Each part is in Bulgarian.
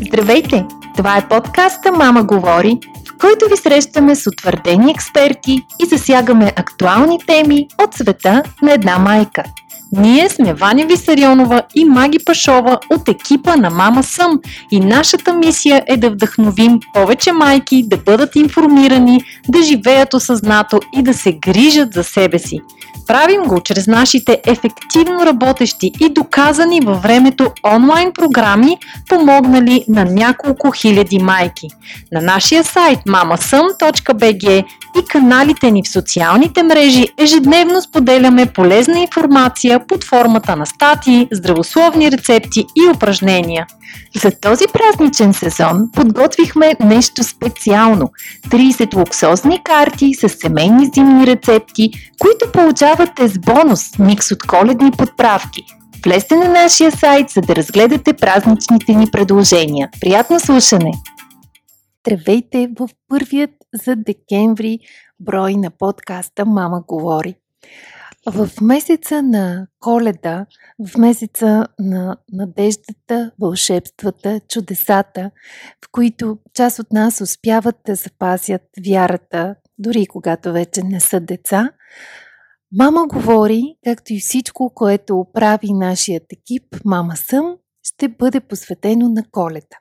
Здравейте! Това е подкаста Мама говори, в който ви срещаме с утвърдени експерти и засягаме актуални теми от света на една майка. Ние сме Ваня Висарионова и Маги Пашова от екипа на Мама Съм и нашата мисия е да вдъхновим повече майки да бъдат информирани, да живеят осъзнато и да се грижат за себе си. Правим го чрез нашите ефективно работещи и доказани във времето онлайн програми, помогнали на няколко хиляди майки. На нашия сайт mamasum.bg и каналите ни в социалните мрежи ежедневно споделяме полезна информация под формата на статии, здравословни рецепти и упражнения. За този празничен сезон подготвихме нещо специално 30 луксозни карти с семейни зимни рецепти, които получавате с бонус микс от коледни подправки. Влезте на нашия сайт, за да разгледате празничните ни предложения. Приятно слушане! Здравейте в първият за декември брой на подкаста Мама говори. В месеца на коледа, в месеца на надеждата, вълшебствата, чудесата, в които част от нас успяват да запазят вярата, дори когато вече не са деца, Мама говори, както и всичко, което прави нашият екип, Мама съм, ще бъде посветено на коледа.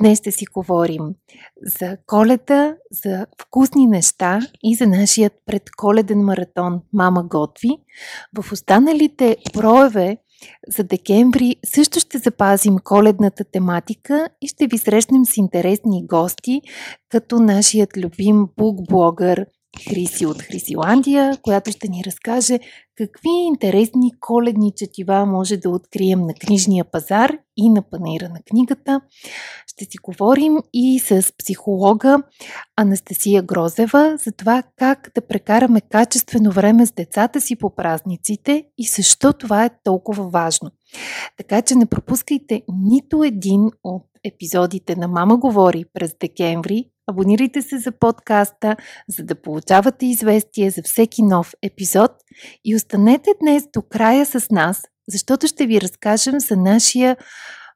Днес ще си говорим за коледа, за вкусни неща и за нашият предколеден маратон Мама готви. В останалите броеве за декември също ще запазим коледната тематика и ще ви срещнем с интересни гости, като нашият любим бук-блогър Хриси от Хрисиландия, която ще ни разкаже какви интересни коледни четива може да открием на книжния пазар и на панера на книгата. Ще си говорим и с психолога Анастасия Грозева за това как да прекараме качествено време с децата си по празниците и защо това е толкова важно. Така че не пропускайте нито един от епизодите на Мама говори през декември, Абонирайте се за подкаста, за да получавате известие за всеки нов епизод и останете днес до края с нас, защото ще ви разкажем за нашия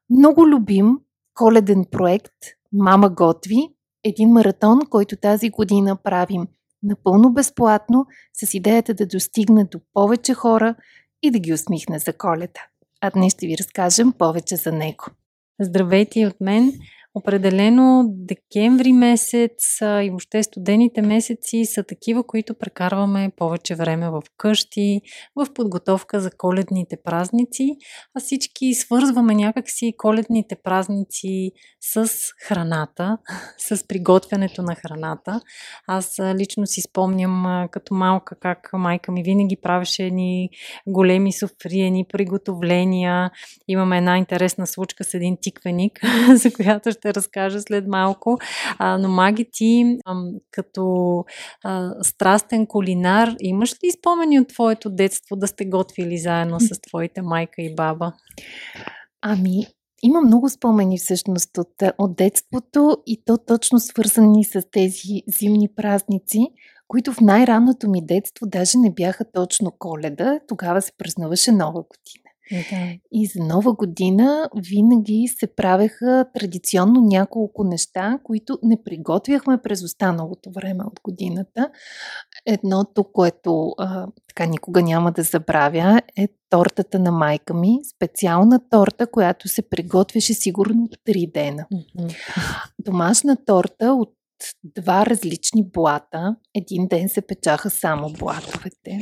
много любим коледен проект Мама готви, един маратон, който тази година правим напълно безплатно, с идеята да достигне до повече хора и да ги усмихне за коледа. А днес ще ви разкажем повече за него. Здравейте от мен! Определено декември месец и въобще студените месеци са такива, които прекарваме повече време в къщи, в подготовка за коледните празници, а всички свързваме някакси коледните празници с храната, с приготвянето на храната. Аз лично си спомням като малка как майка ми винаги правеше едни големи софриени приготовления. Имаме една интересна случка с един тиквеник, за която ще ще разкажа след малко. А, но Маги, ти а, като а, страстен кулинар, имаш ли спомени от твоето детство да сте готвили заедно с твоите майка и баба? Ами, има много спомени всъщност от, от детството и то точно свързани с тези зимни празници, които в най-ранното ми детство даже не бяха точно коледа, тогава се празнуваше нова година. Да. И за нова година винаги се правеха традиционно няколко неща, които не приготвяхме през останалото време от годината. Едното, което а, така никога няма да забравя, е тортата на майка ми. Специална торта, която се приготвяше сигурно от 3 дена. Mm-hmm. Домашна торта от два различни блата. Един ден се печаха само блатовете.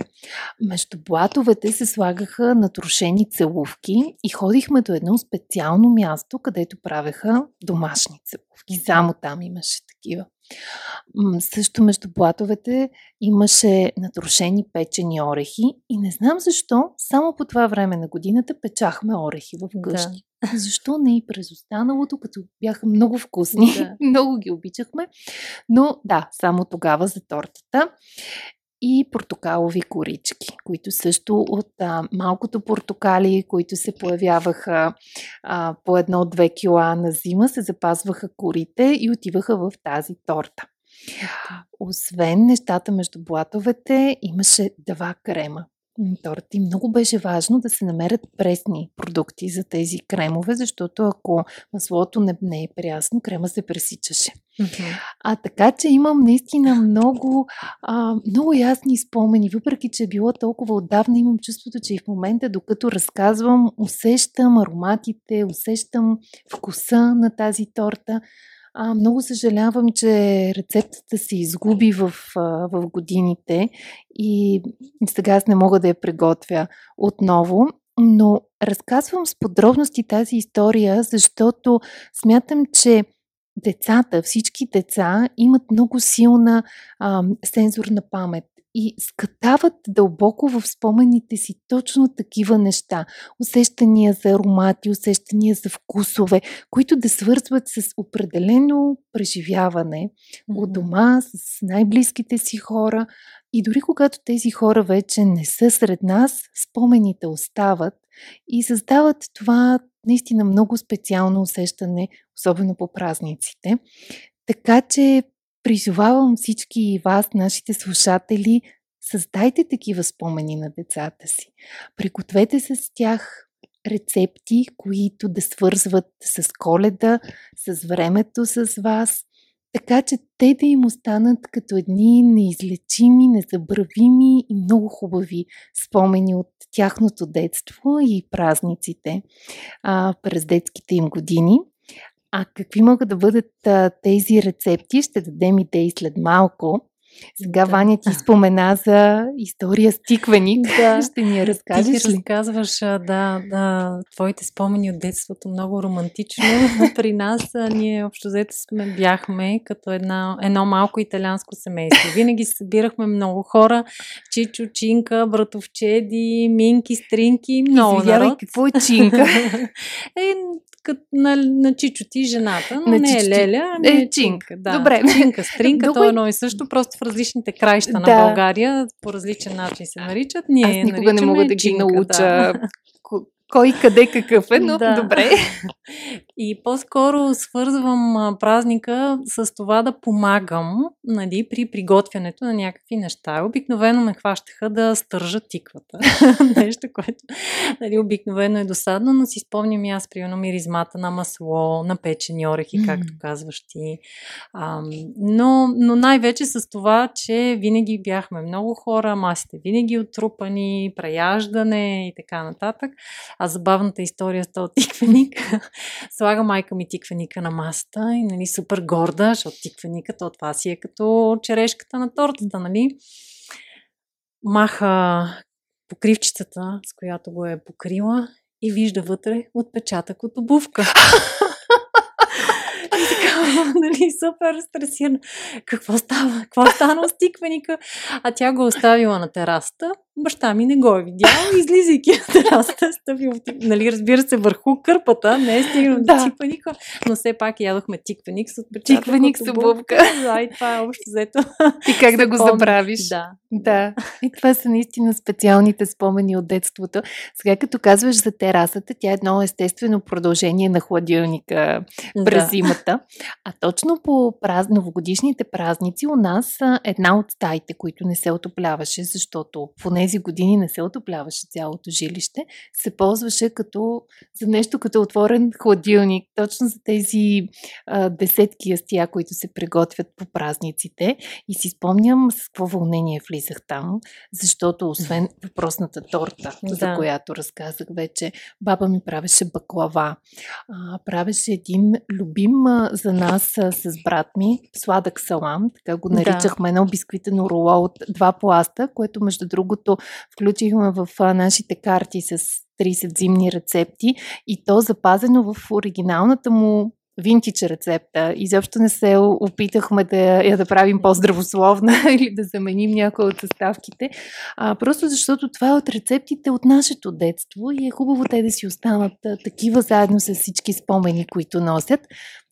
Между блатовете се слагаха натрошени целувки и ходихме до едно специално място, където правеха домашни целувки. Само там имаше такива. Също между блатовете имаше натрошени печени орехи и не знам защо, само по това време на годината печахме орехи в къщи. Да. Защо не и през останалото, като бяха много вкусни, да. много ги обичахме. Но да, само тогава за тортата и портокалови корички, които също от а, малкото портокали, които се появяваха а, по едно-две кила на зима, се запазваха корите и отиваха в тази торта. Освен нещата между блатовете, имаше два крема. Торти. Много беше важно да се намерят пресни продукти за тези кремове, защото ако маслото не, не е прясно, крема се пресичаше. Mm-hmm. А така че имам наистина много, а, много ясни спомени, въпреки че е било толкова отдавна, имам чувството, че и в момента, докато разказвам, усещам ароматите, усещам вкуса на тази торта. А, много съжалявам, че рецептата се изгуби в, в годините и сега аз не мога да я приготвя отново, но разказвам с подробности тази история, защото смятам, че децата, всички деца имат много силна а, сензорна памет и скатават дълбоко в спомените си точно такива неща. Усещания за аромати, усещания за вкусове, които да свързват с определено преживяване mm-hmm. от дома, с най-близките си хора. И дори когато тези хора вече не са сред нас, спомените остават и създават това наистина много специално усещане, особено по празниците. Така че призовавам всички вас, нашите слушатели, създайте такива спомени на децата си. Пригответе се с тях рецепти, които да свързват с коледа, с времето с вас, така че те да им останат като едни неизлечими, незабравими и много хубави спомени от тяхното детство и празниците а, през детските им години. А какви могат да бъдат а, тези рецепти? Ще дадем идеи след малко. Сега да. Ваня ти спомена за история с тиквеник. Да. Ще ни я разкажеш ти ли? разказваш, да, да, твоите спомени от детството много романтично. При нас ние общо взето сме, бяхме като една, едно малко италианско семейство. Винаги се събирахме много хора. Чичо, Чинка, братовчеди, Минки, Стринки, много Извинявай, народ. какво е Чинка? е, като на, на Чичо ти жената, но на не е Леля, ами е, е Чинка. Да, Добре. Чинка, Стринка, Добре. то е едно и също, просто в различните краища да. на България по различен начин се наричат. Ние Аз никога не мога да ги науча да кой къде какъв е, но да. добре. И по-скоро свързвам празника с това да помагам нали, при приготвянето на някакви неща. Обикновено ме хващаха да стържа тиквата. Нещо, което нали, обикновено е досадно, но си спомням и аз, примерно, миризмата на масло, на печени орехи, както казваш ти. А, но, но най-вече с това, че винаги бяхме много хора, масите винаги отрупани, преяждане и така нататък. А забавната история с този тиквеник, слага майка ми тиквеника на масата и нали, супер горда, защото тиквеника, то това си е като черешката на тортата, нали? Маха покривчицата, с която го е покрила и вижда вътре отпечатък от обувка. нали, супер стресирана. Какво става? Какво стана с тиквеника? А тя го оставила на терасата. Баща ми не го е видял, излизайки на терасата, стъпил, нали, разбира се, върху кърпата, не е стигнал да. до тиквеника, но все пак ядохме тиквеник с отпечатък. Тиквеник с обувка. Да, и това е общо взето. И как да го забравиш. Да. Да. И това са наистина специалните спомени от детството. Сега като казваш за терасата, тя е едно естествено продължение на хладилника през да. зимата. А точно по праз... новогодишните празници у нас една от стаите, които не се отопляваше, защото в тези години не се отопляваше цялото жилище, се ползваше като за нещо като отворен хладилник, точно за тези а, десетки ястия, които се приготвят по празниците. И си спомням с какво вълнение влизах там, защото освен въпросната торта, да. за която разказах вече, баба ми правеше баклава. А, правеше един любим а, за нас а, с брат ми сладък салам, така го наричахме да. едно бисквитено роло от два пласта, което между другото включихме в нашите карти с 30 зимни рецепти и то запазено в оригиналната му винтич рецепта. Изобщо не се опитахме да я да правим по-здравословна или да заменим някои от съставките. А, просто защото това е от рецептите от нашето детство и е хубаво те да си останат такива заедно с всички спомени, които носят.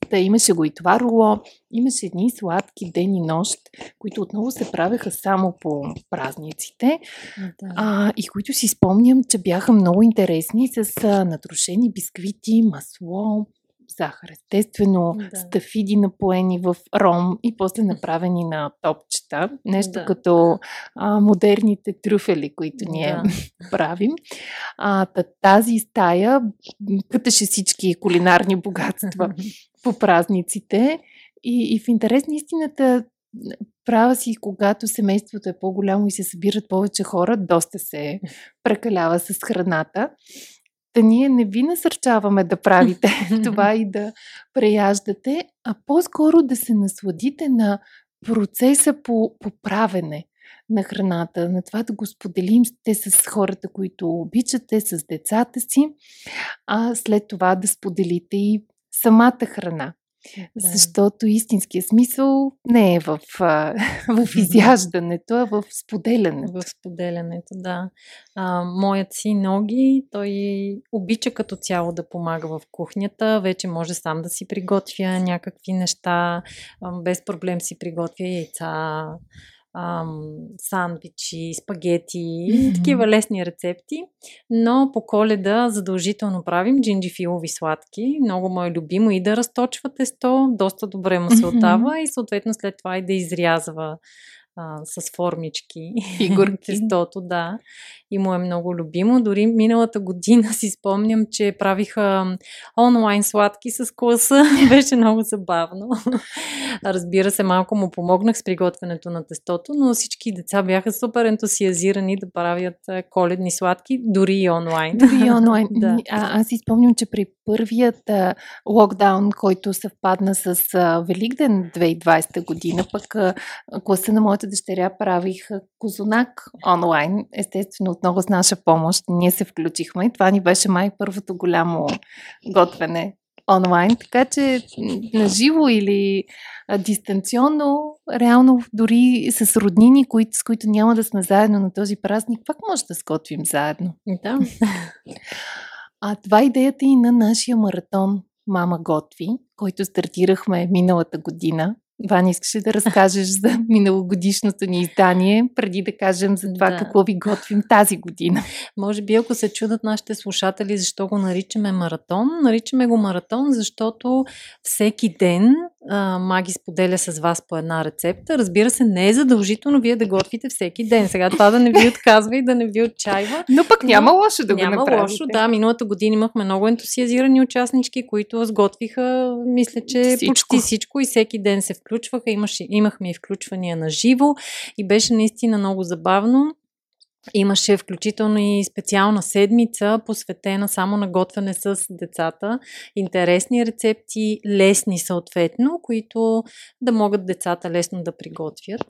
Та имаше го и това руло, имаше едни сладки ден и нощ, които отново се правеха само по празниците да. а, и които си спомням, че бяха много интересни с а, натрушени бисквити, масло, захар. Естествено, Да. стафиди напоени в ром и после направени на топчета. Нещо Да. като а, модерните трюфели, които ние Да. правим. А, та, тази стая м, кътеше всички кулинарни богатства по празниците. И, и в интерес на истината, права си, когато семейството е по-голямо и се събират повече хора, доста се прекалява с храната. Та ние не ви насърчаваме да правите това и да преяждате, а по-скоро да се насладите на процеса по, по правене на храната, на това да го споделимте с хората, които обичате, с децата си, а след това да споделите и самата храна. Да. Защото истинският смисъл не е в, в изяждането, а в споделянето. В споделянето, да. А, моят си Ноги, той обича като цяло да помага в кухнята. Вече може сам да си приготвя някакви неща. Без проблем си приготвя яйца, ам, сандвичи, спагети, Мгм. такива лесни рецепти. Но по коледа задължително правим джинджифилови сладки. Много му е любимо и да разточва тесто, доста добре му се отдава и съответно след това и да изрязва а, с формички. Фигурки. Тестото, да. И му е много любимо. Дори миналата година си спомням, че правиха онлайн сладки с класа. Беше много забавно. Разбира се, малко му помогнах с приготвянето на тестото, но всички деца бяха супер ентусиазирани да правят коледни сладки, дори и онлайн. Дори и онлайн. да. а, аз си спомням, че при първият а, локдаун, който съвпадна с а, Великден 2020 година, пък а, класа на моята дъщеря правих козунак онлайн. Естествено, отново с наша помощ. Ние се включихме и това ни беше май първото голямо готвене онлайн. Така че на живо или дистанционно, реално дори с роднини, които, с които няма да сме заедно на този празник, пак може да сготвим заедно. да. А това е идеята и на нашия маратон Мама готви, който стартирахме миналата година. Ваня, искаше да разкажеш за миналогодишното ни издание, преди да кажем за това Да. какво ви готвим тази година. Може би, ако се чудат нашите слушатели, защо го наричаме маратон, наричаме го маратон, защото всеки ден а, Маги споделя с вас по една рецепта. Разбира се, не е задължително вие да готвите всеки ден. Сега това да не ви отказва и да не ви отчаива. Но пък няма лошо да Няма го направите. лошо, да. Миналата година имахме много ентусиазирани участнички, които сготвиха, мисля, че Всичко. почти всичко и всеки ден се включваха. Имаше, имахме и включвания на живо и беше наистина много забавно. Имаше включително и специална седмица, посветена само на готвене с децата. Интересни рецепти, лесни съответно, които да могат децата лесно да приготвят.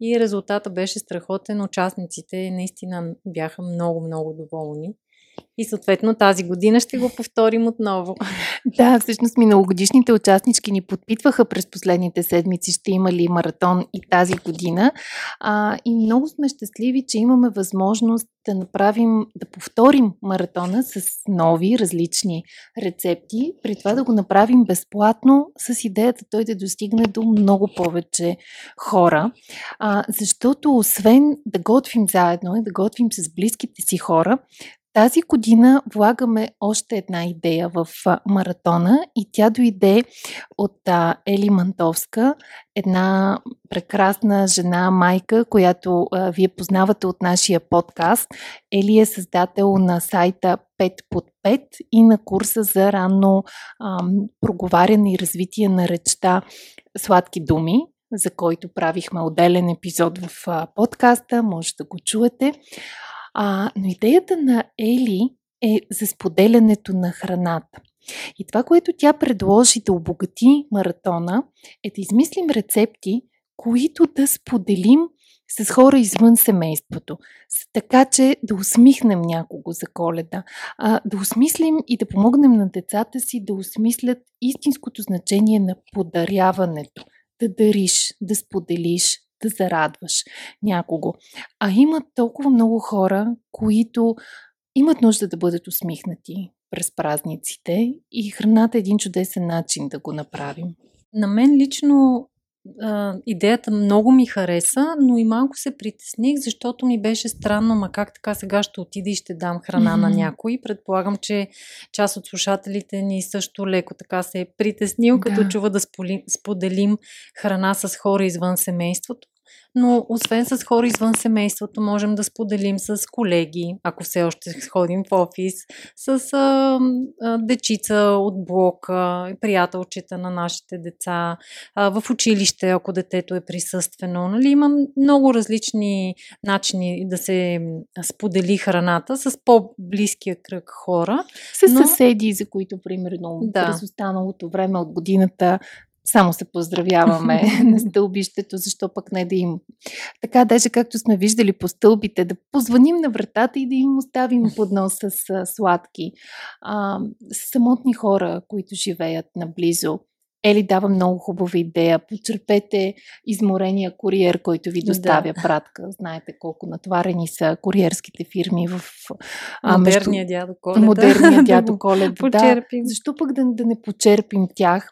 И резултата беше страхотен. Участниците наистина бяха много, много доволни. И съответно тази година ще го повторим отново. Да, всъщност миналогодишните участнички ни подпитваха през последните седмици, ще има ли маратон и тази година. А, и много сме щастливи, че имаме възможност да направим, да повторим маратона с нови, различни рецепти, при това да го направим безплатно, с идеята той да достигне до много повече хора. А, защото освен да готвим заедно и да готвим с близките си хора, тази година влагаме още една идея в маратона и тя дойде от Ели Мантовска, една прекрасна жена, майка, която вие познавате от нашия подкаст. Ели е създател на сайта 5 под 5 и на курса за ранно ам, проговаряне и развитие на речта Сладки думи, за който правихме отделен епизод в подкаста, може да го чуете. А, но идеята на Ели е за споделянето на храната. И това, което тя предложи да обогати маратона, е да измислим рецепти, които да споделим с хора извън семейството. Така че да усмихнем някого за коледа, а, да осмислим и да помогнем на децата си да осмислят истинското значение на подаряването. Да дариш, да споделиш, да зарадваш някого. А има толкова много хора, които имат нужда да бъдат усмихнати през празниците и храната е един чудесен начин да го направим. На мен лично а, идеята много ми хареса, но и малко се притесних, защото ми беше странно, ма как така сега ще отида и ще дам храна mm-hmm. на някой. Предполагам, че част от слушателите ни също леко така се е притеснил, да. като чува да споделим храна с хора извън семейството но освен с хора извън семейството, можем да споделим с колеги, ако все още ходим в офис, с а, а, дечица от блока, приятелчета на нашите деца, а, в училище, ако детето е присъствено. Нали? Има много различни начини да се сподели храната с по-близкия кръг хора. С но... съседи, за които, примерно, да. през останалото време от годината само се поздравяваме на стълбището, защо пък не да им. Така, даже както сме виждали по стълбите, да позвоним на вратата и да им оставим поднос с сладки. А, самотни хора, които живеят наблизо. Ели дава много хубава идея. Почерпете изморения куриер, който ви доставя да. пратка. Знаете колко натварени са куриерските фирми в... А, модерния между... дядо Коледа. Модерния дядо Коледа. да, защо пък да, да не почерпим тях?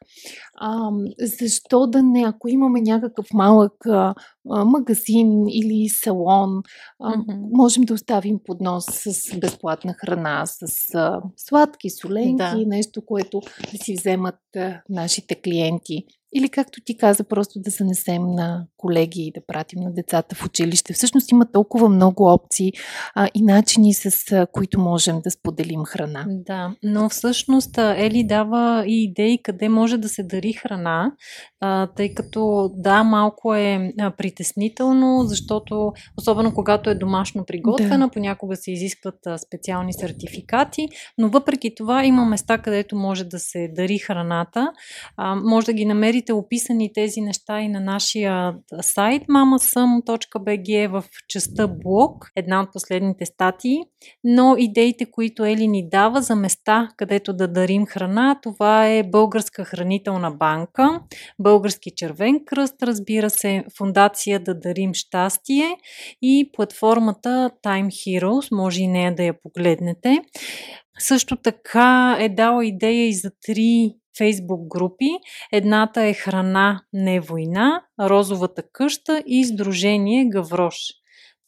А, защо да не, ако имаме някакъв малък а, магазин или салон, а, mm-hmm. можем да оставим поднос с безплатна храна, с а, сладки, соленки, да. нещо, което да си вземат а, нашите клиенти. Или както ти каза, просто да занесем на колеги и да пратим на децата в училище. Всъщност има толкова много опции а, и начини, с а, които можем да споделим храна. Да, но всъщност Ели дава и идеи къде може да се дари храна, а, тъй като да, малко е а, притеснително, защото особено когато е домашно приготвена, да. понякога се изискват а, специални сертификати, но въпреки това има места, където може да се дари храната. А, може да ги намерите намерите описани тези неща и на нашия сайт mamasam.bg в частта блог, една от последните статии, но идеите, които Ели ни дава за места, където да дарим храна, това е Българска хранителна банка, Български червен кръст, разбира се, фундация Да дарим щастие и платформата Time Heroes, може и нея да я погледнете. Също така е дала идея и за три фейсбук групи. Едната е Храна, не война, Розовата къща и Сдружение Гаврош.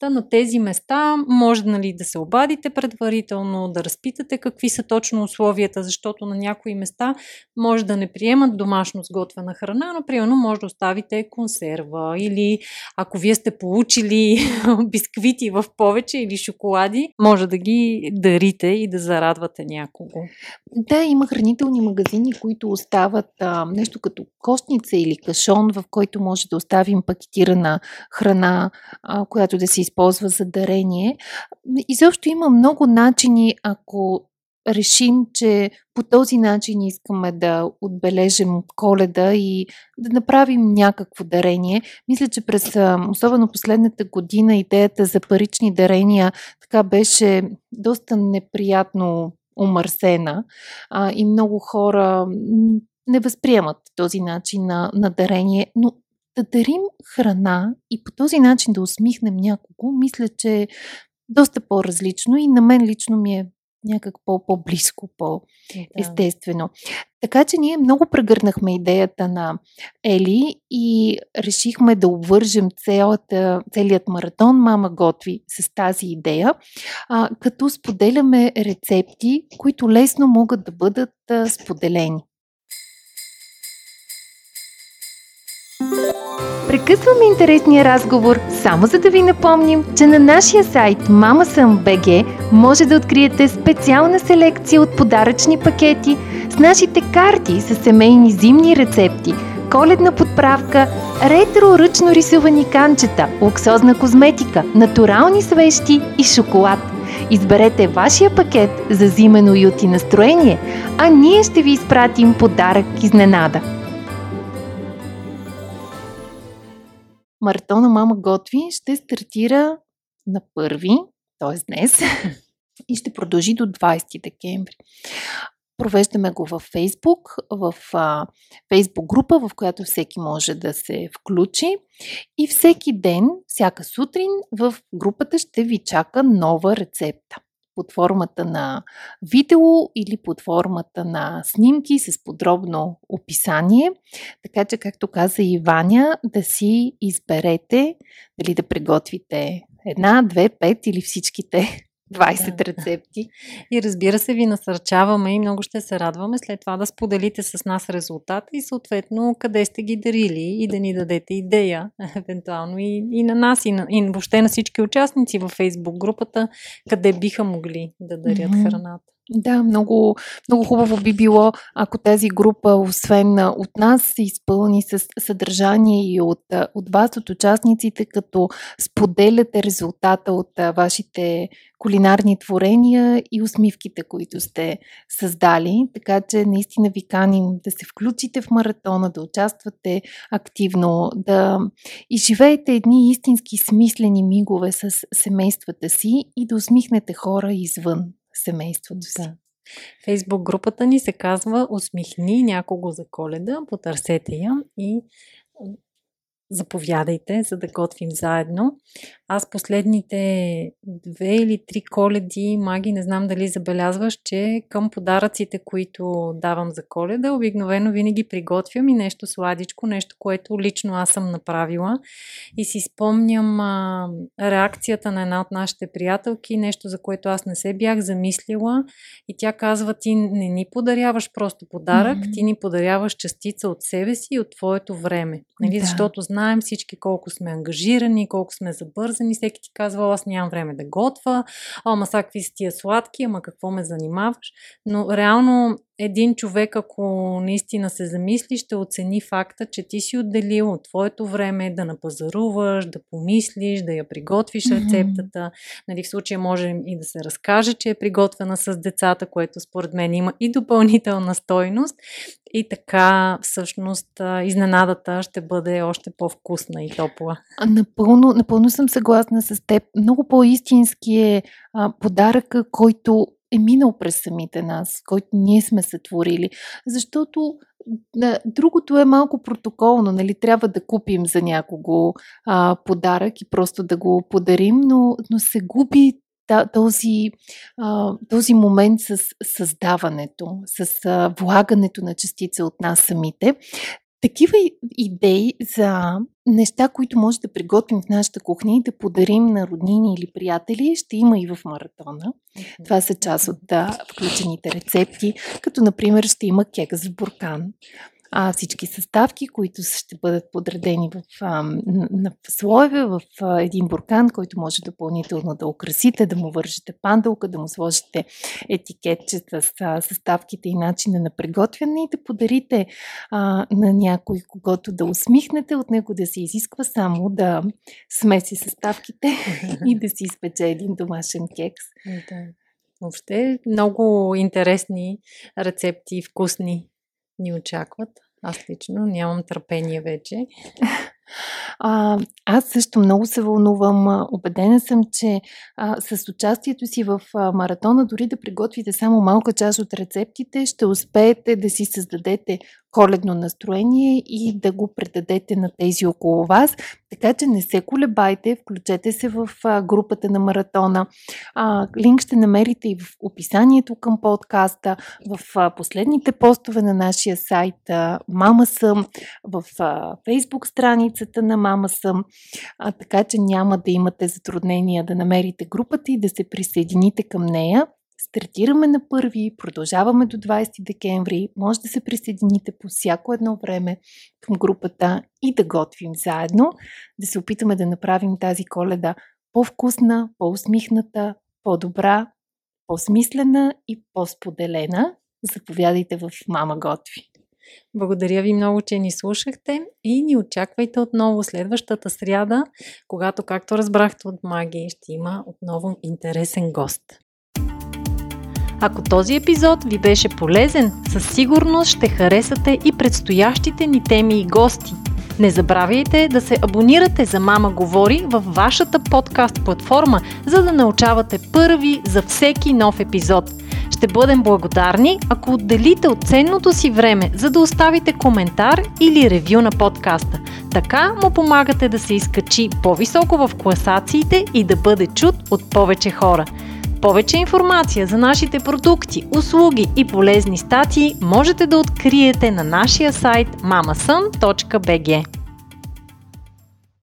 Та на тези места може нали, да се обадите предварително, да разпитате какви са точно условията, защото на някои места може да не приемат домашно сготвена храна, но примерно може да оставите консерва или ако вие сте получили бисквити в повече или шоколади, може да ги дарите и да зарадвате някого. Да, има хранителни магазини, които остават а, нещо като костница или кашон, в който може да оставим пакетирана храна, а, която да се използва за дарение. Изобщо има много начини, ако решим, че по този начин искаме да отбележим коледа и да направим някакво дарение. Мисля, че през особено последната година идеята за парични дарения така беше доста неприятно умърсена а, и много хора не възприемат този начин на, на дарение, но да дарим храна и по този начин да усмихнем някого, мисля, че е доста по-различно и на мен лично ми е някак по-близко, по-естествено. Да. Така че ние много прегърнахме идеята на Ели и решихме да обвържем цялата, целият маратон Мама готви с тази идея, а, като споделяме рецепти, които лесно могат да бъдат а, споделени. Прекъсваме интересния разговор, само за да ви напомним, че на нашия сайт mamasam.bg може да откриете специална селекция от подаръчни пакети с нашите карти с семейни зимни рецепти, коледна подправка, ретро ръчно рисувани канчета, луксозна козметика, натурални свещи и шоколад. Изберете вашия пакет за зимено уют и настроение, а ние ще ви изпратим подарък изненада. Маратона Мама готви ще стартира на първи, т.е. днес, и ще продължи до 20 декември. Провеждаме го във Фейсбук, в Фейсбук група, в която всеки може да се включи. И всеки ден, всяка сутрин в групата ще ви чака нова рецепта. Под формата на видео или под формата на снимки с подробно описание. Така че, както каза и Ваня, да си изберете дали да приготвите една, две, пет или всичките 20 да. рецепти. И разбира се, ви насърчаваме и много ще се радваме след това да споделите с нас резултата и съответно къде сте ги дарили и да ни дадете идея, евентуално и, и на нас, и, на, и въобще на всички участници във Facebook групата, къде биха могли да дарят mm-hmm. храната. Да, много, много хубаво би било, ако тази група, освен от нас, се изпълни с съдържание и от, от вас, от участниците, като споделяте резултата от вашите кулинарни творения и усмивките, които сте създали. Така че наистина ви каним да се включите в маратона, да участвате активно, да изживеете едни истински смислени мигове с семействата си и да усмихнете хора извън семейството си. Да. Фейсбук групата ни се казва Усмихни някого за коледа, потърсете я и заповядайте, за да готвим заедно. Аз последните две или три коледи, маги, не знам дали забелязваш, че към подаръците, които давам за коледа, обикновено винаги приготвям и нещо сладичко, нещо, което лично аз съм направила. И си спомням а, реакцията на една от нашите приятелки, нещо, за което аз не се бях замислила. И тя казва, ти не ни подаряваш просто подарък, mm-hmm. ти ни подаряваш частица от себе си и от твоето време. Нали? Да. Защото знаем всички колко сме ангажирани, колко сме забързани. Всеки ти казва, аз нямам време да готва, ама са какви си тия сладки, ама какво ме занимаваш. Но реално един човек, ако наистина се замисли, ще оцени факта, че ти си отделил от твоето време да напазаруваш, да помислиш, да я приготвиш рецептата. Mm-hmm. Нали, в случая може и да се разкаже, че е приготвена с децата, което според мен има и допълнителна стойност. И така, всъщност, изненадата ще бъде още по-вкусна и топла. Напълно, напълно съм съгласна с теб. Много по-истински е а, подаръка, който е минал през самите нас, който ние сме сътворили. Защото да, другото е малко протоколно, нали? Трябва да купим за някого а, подарък и просто да го подарим, но, но се губи този, този момент с създаването, с влагането на частица от нас самите. Такива идеи за неща, които може да приготвим в нашата кухня и да подарим на роднини или приятели, ще има и в маратона. Това са част от да, включените рецепти, като например ще има кек с буркан а, всички съставки, които ще бъдат подредени в, а, на слоеве в а, един буркан, който може допълнително да украсите, да му вържете пандълка, да му сложите етикетче с а, съставките и начина на приготвяне и да подарите а, на някой, когато да усмихнете, от него да се изисква само да смеси съставките и да си изпече един домашен кекс. Да. Въобще много интересни рецепти, вкусни ни очакват. Аз лично нямам търпение вече. А, аз също много се вълнувам. Обедена съм, че а, с участието си в а, маратона, дори да приготвите само малка част от рецептите, ще успеете да си създадете коледно настроение и да го предадете на тези около вас. Така че не се колебайте, включете се в групата на маратона. Линк ще намерите и в описанието към подкаста, в последните постове на нашия сайт Мама съм, в фейсбук страницата на Мама съм, така че няма да имате затруднения да намерите групата и да се присъедините към нея. Стартираме на първи, продължаваме до 20 декември. Може да се присъедините по всяко едно време към групата и да готвим заедно, да се опитаме да направим тази коледа по-вкусна, по-усмихната, по-добра, по-смислена и по-споделена. Заповядайте в Мама Готви. Благодаря ви много, че ни слушахте и ни очаквайте отново следващата сряда, когато, както разбрахте от магия, ще има отново интересен гост. Ако този епизод ви беше полезен, със сигурност ще харесате и предстоящите ни теми и гости. Не забравяйте да се абонирате за Мама Говори във вашата подкаст платформа, за да научавате първи за всеки нов епизод. Ще бъдем благодарни, ако отделите от ценното си време, за да оставите коментар или ревю на подкаста. Така му помагате да се изкачи по-високо в класациите и да бъде чут от повече хора. Повече информация за нашите продукти, услуги и полезни статии можете да откриете на нашия сайт mamasun.bg.